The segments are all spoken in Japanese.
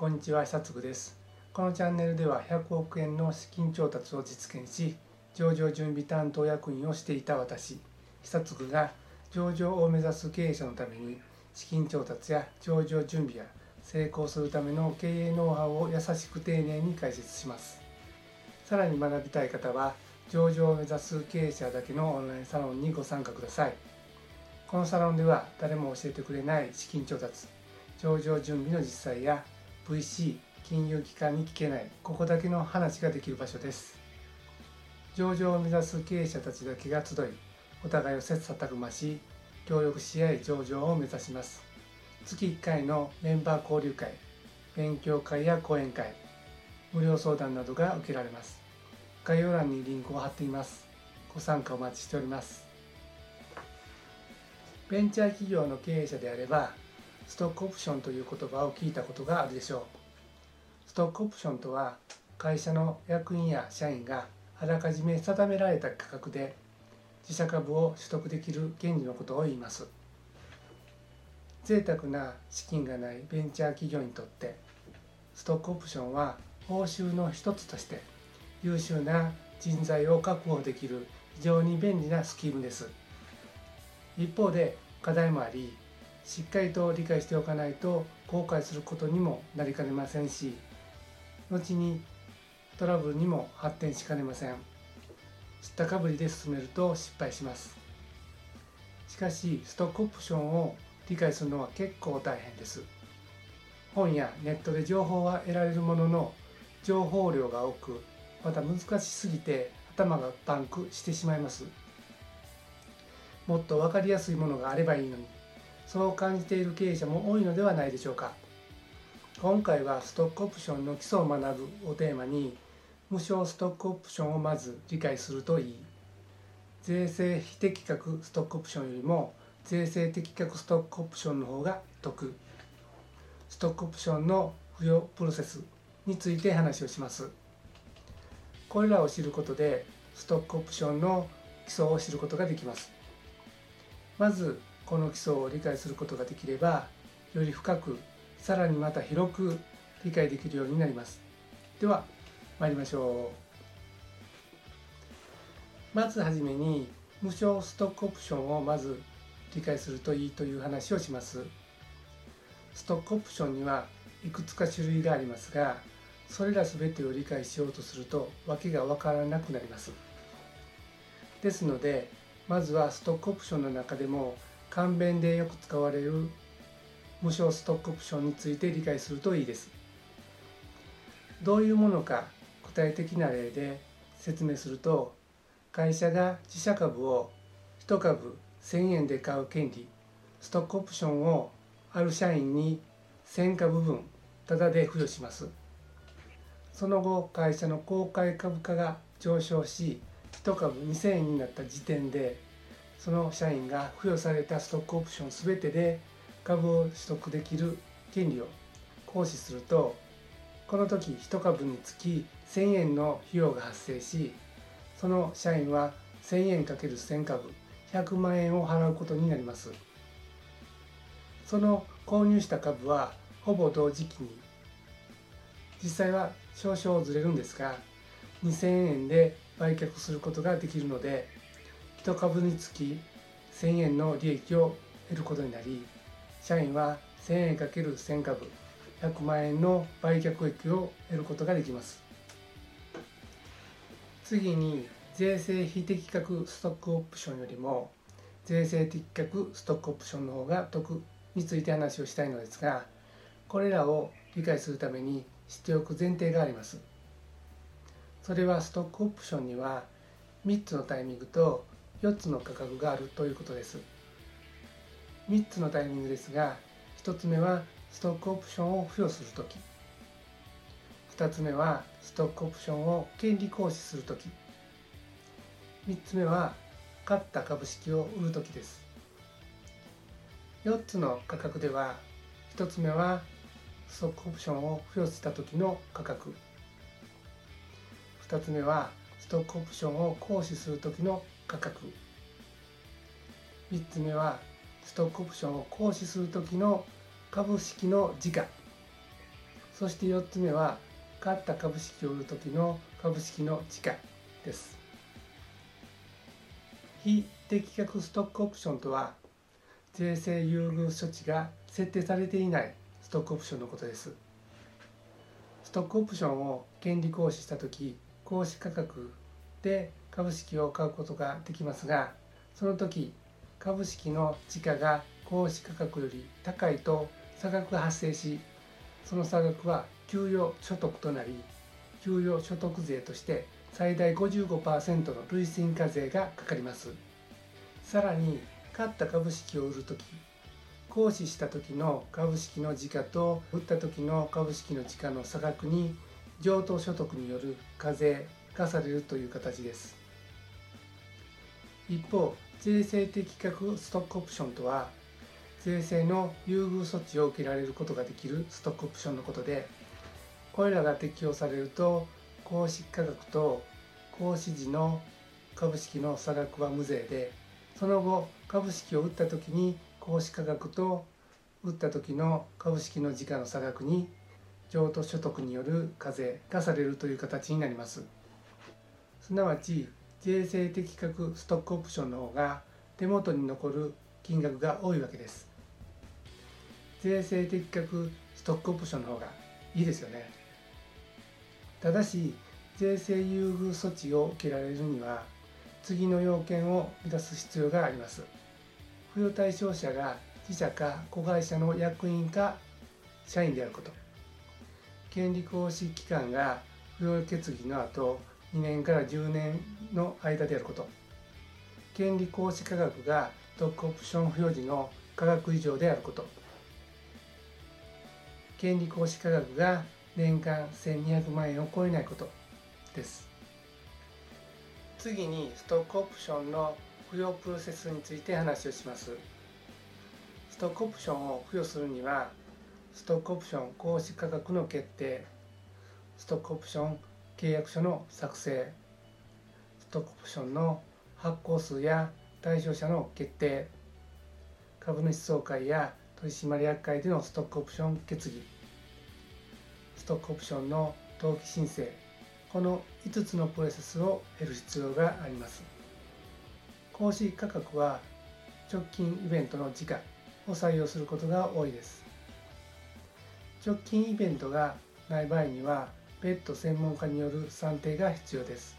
こんにちは久嗣です。このチャンネルでは100億円の資金調達を実現し上場準備担当役員をしていた私久嗣が上場を目指す経営者のために資金調達や上場準備や成功するための経営ノウハウを優しく丁寧に解説します。さらに学びたい方は上場を目指す経営者だけのオンラインサロンにご参加ください。このサロンでは誰も教えてくれない資金調達上場準備の実際や VC 金融機関に聞けないここだけの話ができる場所です。上場を目指す経営者たちだけが集いお互いを切磋琢磨し協力し合い上場を目指します。月1回のメンバー交流会勉強会や講演会無料相談などが受けられます。概要欄にリンクを貼っています。ご参加お待ちしております。ベンチャー企業の経営者であればストックオプションという言葉を聞いたことがあるでしょう。ストックオプションとは会社の役員や社員があらかじめ定められた価格で自社株を取得できる権利のことを言います。贅沢な資金がないベンチャー企業にとってストックオプションは報酬の一つとして優秀な人材を確保できる非常に便利なスキームです。一方で課題もありしっかりと理解しておかないと後悔することにもなりかねませんし後にトラブルにも発展しかねません。知ったかぶりで進めると失敗します。しかしストックオプションを理解するのは結構大変です。本やネットで情報は得られるものの情報量が多くまた難しすぎて頭がパンクしてしまいます。もっと分かりやすいものがあればいいのに。そう感じている経営者も多いのではないでしょうか。今回はストックオプションの基礎を学ぶをテーマに無償ストックオプションをまず理解するといい。税制非適格ストックオプションよりも税制適格ストックオプションの方が得。ストックオプションの付与プロセスについて話をします。これらを知ることでストックオプションの基礎を知ることができます。まずこの基礎を理解することができればより深くさらにまた広く理解できるようになります。では参りましょう。まずはじめに無償ストックオプションをまず理解するといいという話をします。ストックオプションにはいくつか種類がありますがそれら全てを理解しようとすると訳が分からなくなります。ですのでまずはストックオプションの中でも簡便でよく使われる無償ストックオプションについて理解するといいです。どういうものか具体的な例で説明すると会社が自社株を1株1000円で買う権利ストックオプションをある社員に1000株分タダで付与します。その後会社の公開株価が上昇し1株2000円になった時点でその社員が付与されたストックオプション全てで株を取得できる権利を行使するとこの時1株につき1000円の費用が発生しその社員は1000円 ×1000 株100万円を払うことになります。その購入した株はほぼ同時期に実際は少々ずれるんですが2000円で売却することができるので1株につき1000円の利益を得ることになり社員は1000円 ×1000 株100万円の売却益を得ることができます。次に税制非適格ストックオプションよりも税制適格ストックオプションの方が得について話をしたいのですがこれらを理解するために知っておく前提があります。それはストックオプションには3つのタイミングと4つの価格があるということです。3つのタイミングですが1つ目はストックオプションを付与するとき2つ目はストックオプションを権利行使するとき3つ目は買った株式を売るときです。4つの価格では1つ目はストックオプションを付与した時の価格。2つ目はストックオプションを行使する時の価格。3つ目はストックオプションを行使する時の株式の時価。そして4つ目は買った株式を売る時の株式の時価です。非適格ストックオプションとは税制優遇措置が設定されていないストックオプションのことです。ストックオプションを権利行使した時行使価格で株式を買うことができますがその時株式の時価が行使価格より高いと差額が発生しその差額は給与所得となり給与所得税として最大55%の累進課税がかかります。さらに買った株式を売るとき行使した時の株式の時価と売った時の株式の時価の差額に譲渡所得による課税がされるという形です。一方税制的確ストックオプションとは税制の優遇措置を受けられることができるストックオプションのことでこれらが適用されると行使価格と行使時の株式の差額は無税でその後株式を売った時に行使価格と売った時の株式の時価の差額に譲渡所得による課税がされるという形になります。すなわち税制的確ストックオプションの方が手元に残る金額が多いわけです。税制的確ストックオプションの方がいいですよね。ただし税制優遇措置を受けられるには次の要件を満たす必要があります。付与対象者が自社か子会社の役員か社員であること。権利行使期間が付与決議の後2年から10年の間であること。権利行使価格が特オプション付与時の価格以上であること。権利行使価格が年間1200万円を超えないことです。次にストックオプションの付与プロセスについて話をします。ストックオプションを付与するにはストックオプション行使価格の決定。ストックオプション契約書の作成ストックオプションの発行数や対象者の決定株主総会や取締役会でのストックオプション決議ストックオプションの登記申請この5つのプロセスを経る必要があります。行使価格は直近イベントの時価を採用することが多いです。直近イベントがない場合には別途専門家による算定が必要です。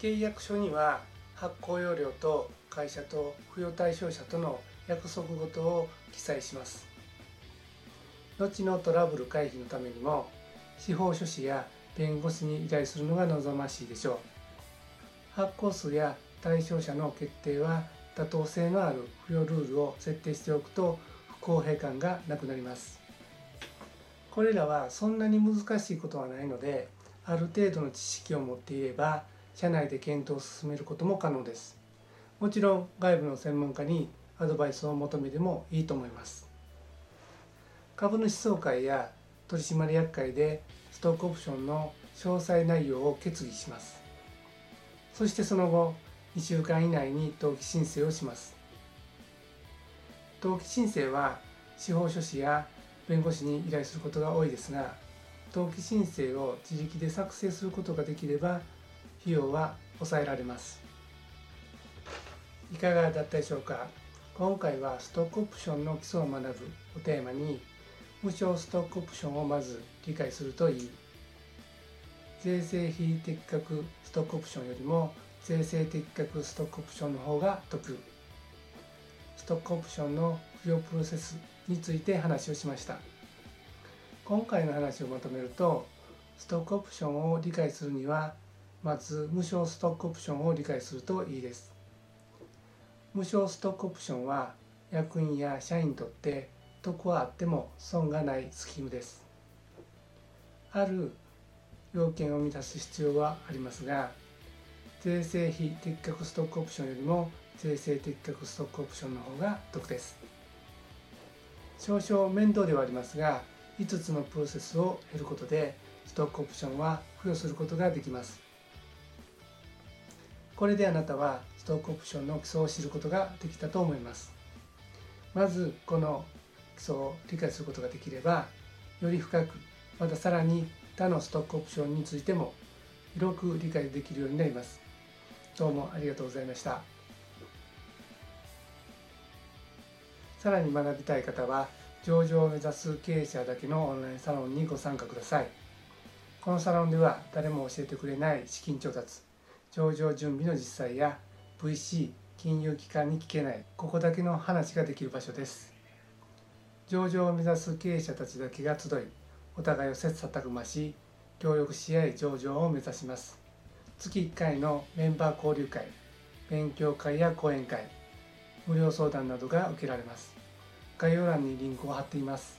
契約書には発行要領と会社と付与対象者との約束事を記載します。後のトラブル回避のためにも司法書士や弁護士に依頼するのが望ましいでしょう。発行数や対象者の決定は妥当性のある付与ルールを設定しておくと不公平感がなくなります。これらはそんなに難しいことはないのである程度の知識を持っていれば社内で検討を進めることも可能です。もちろん外部の専門家にアドバイスを求めてもいいと思います。株主総会や取締役会でストックオプションの詳細内容を決議します。そしてその後2週間以内に登記申請をします。登記申請は司法書士や弁護士に依頼することが多いですが登記申請を自力で作成することができれば費用は抑えられます。いかがだったでしょうか？今回はストックオプションの基礎を学ぶをテーマに無償ストックオプションをまず理解するといい。税制非適格ストックオプションよりも税制適格ストックオプションの方が得。ストックオプションの付与プロセスについて話をしました。今回の話をまとめるとストックオプションを理解するにはまず無償ストックオプションを理解するといいです。無償ストックオプションは役員や社員にとって得はあっても損がないスキームです。ある要件を満たす必要はありますが税制非適格ストックオプションよりも税制適格ストックオプションの方が得です。少々面倒ではありますが5つのプロセスを経ることでストックオプションは付与することができます。これであなたはストックオプションの基礎を知ることができたと思います。まずこの基礎を理解することができればより深くまたさらに他のストックオプションについても広く理解できるようになります。どうもありがとうございました。さらに学びたい方は上場を目指す経営者だけのオンラインサロンにご参加ください。このサロンでは誰も教えてくれない資金調達上場準備の実際や VC 金融機関に聞けないここだけの話ができる場所です。上場を目指す経営者たちだけが集いお互いを切磋琢磨し協力し合い上場を目指します。月1回のメンバー交流会勉強会や講演会無料相談などが受けられます。概要欄にリンクを貼っています。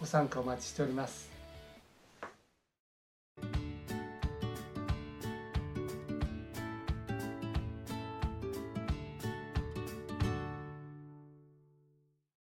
ご参加お待ちしております。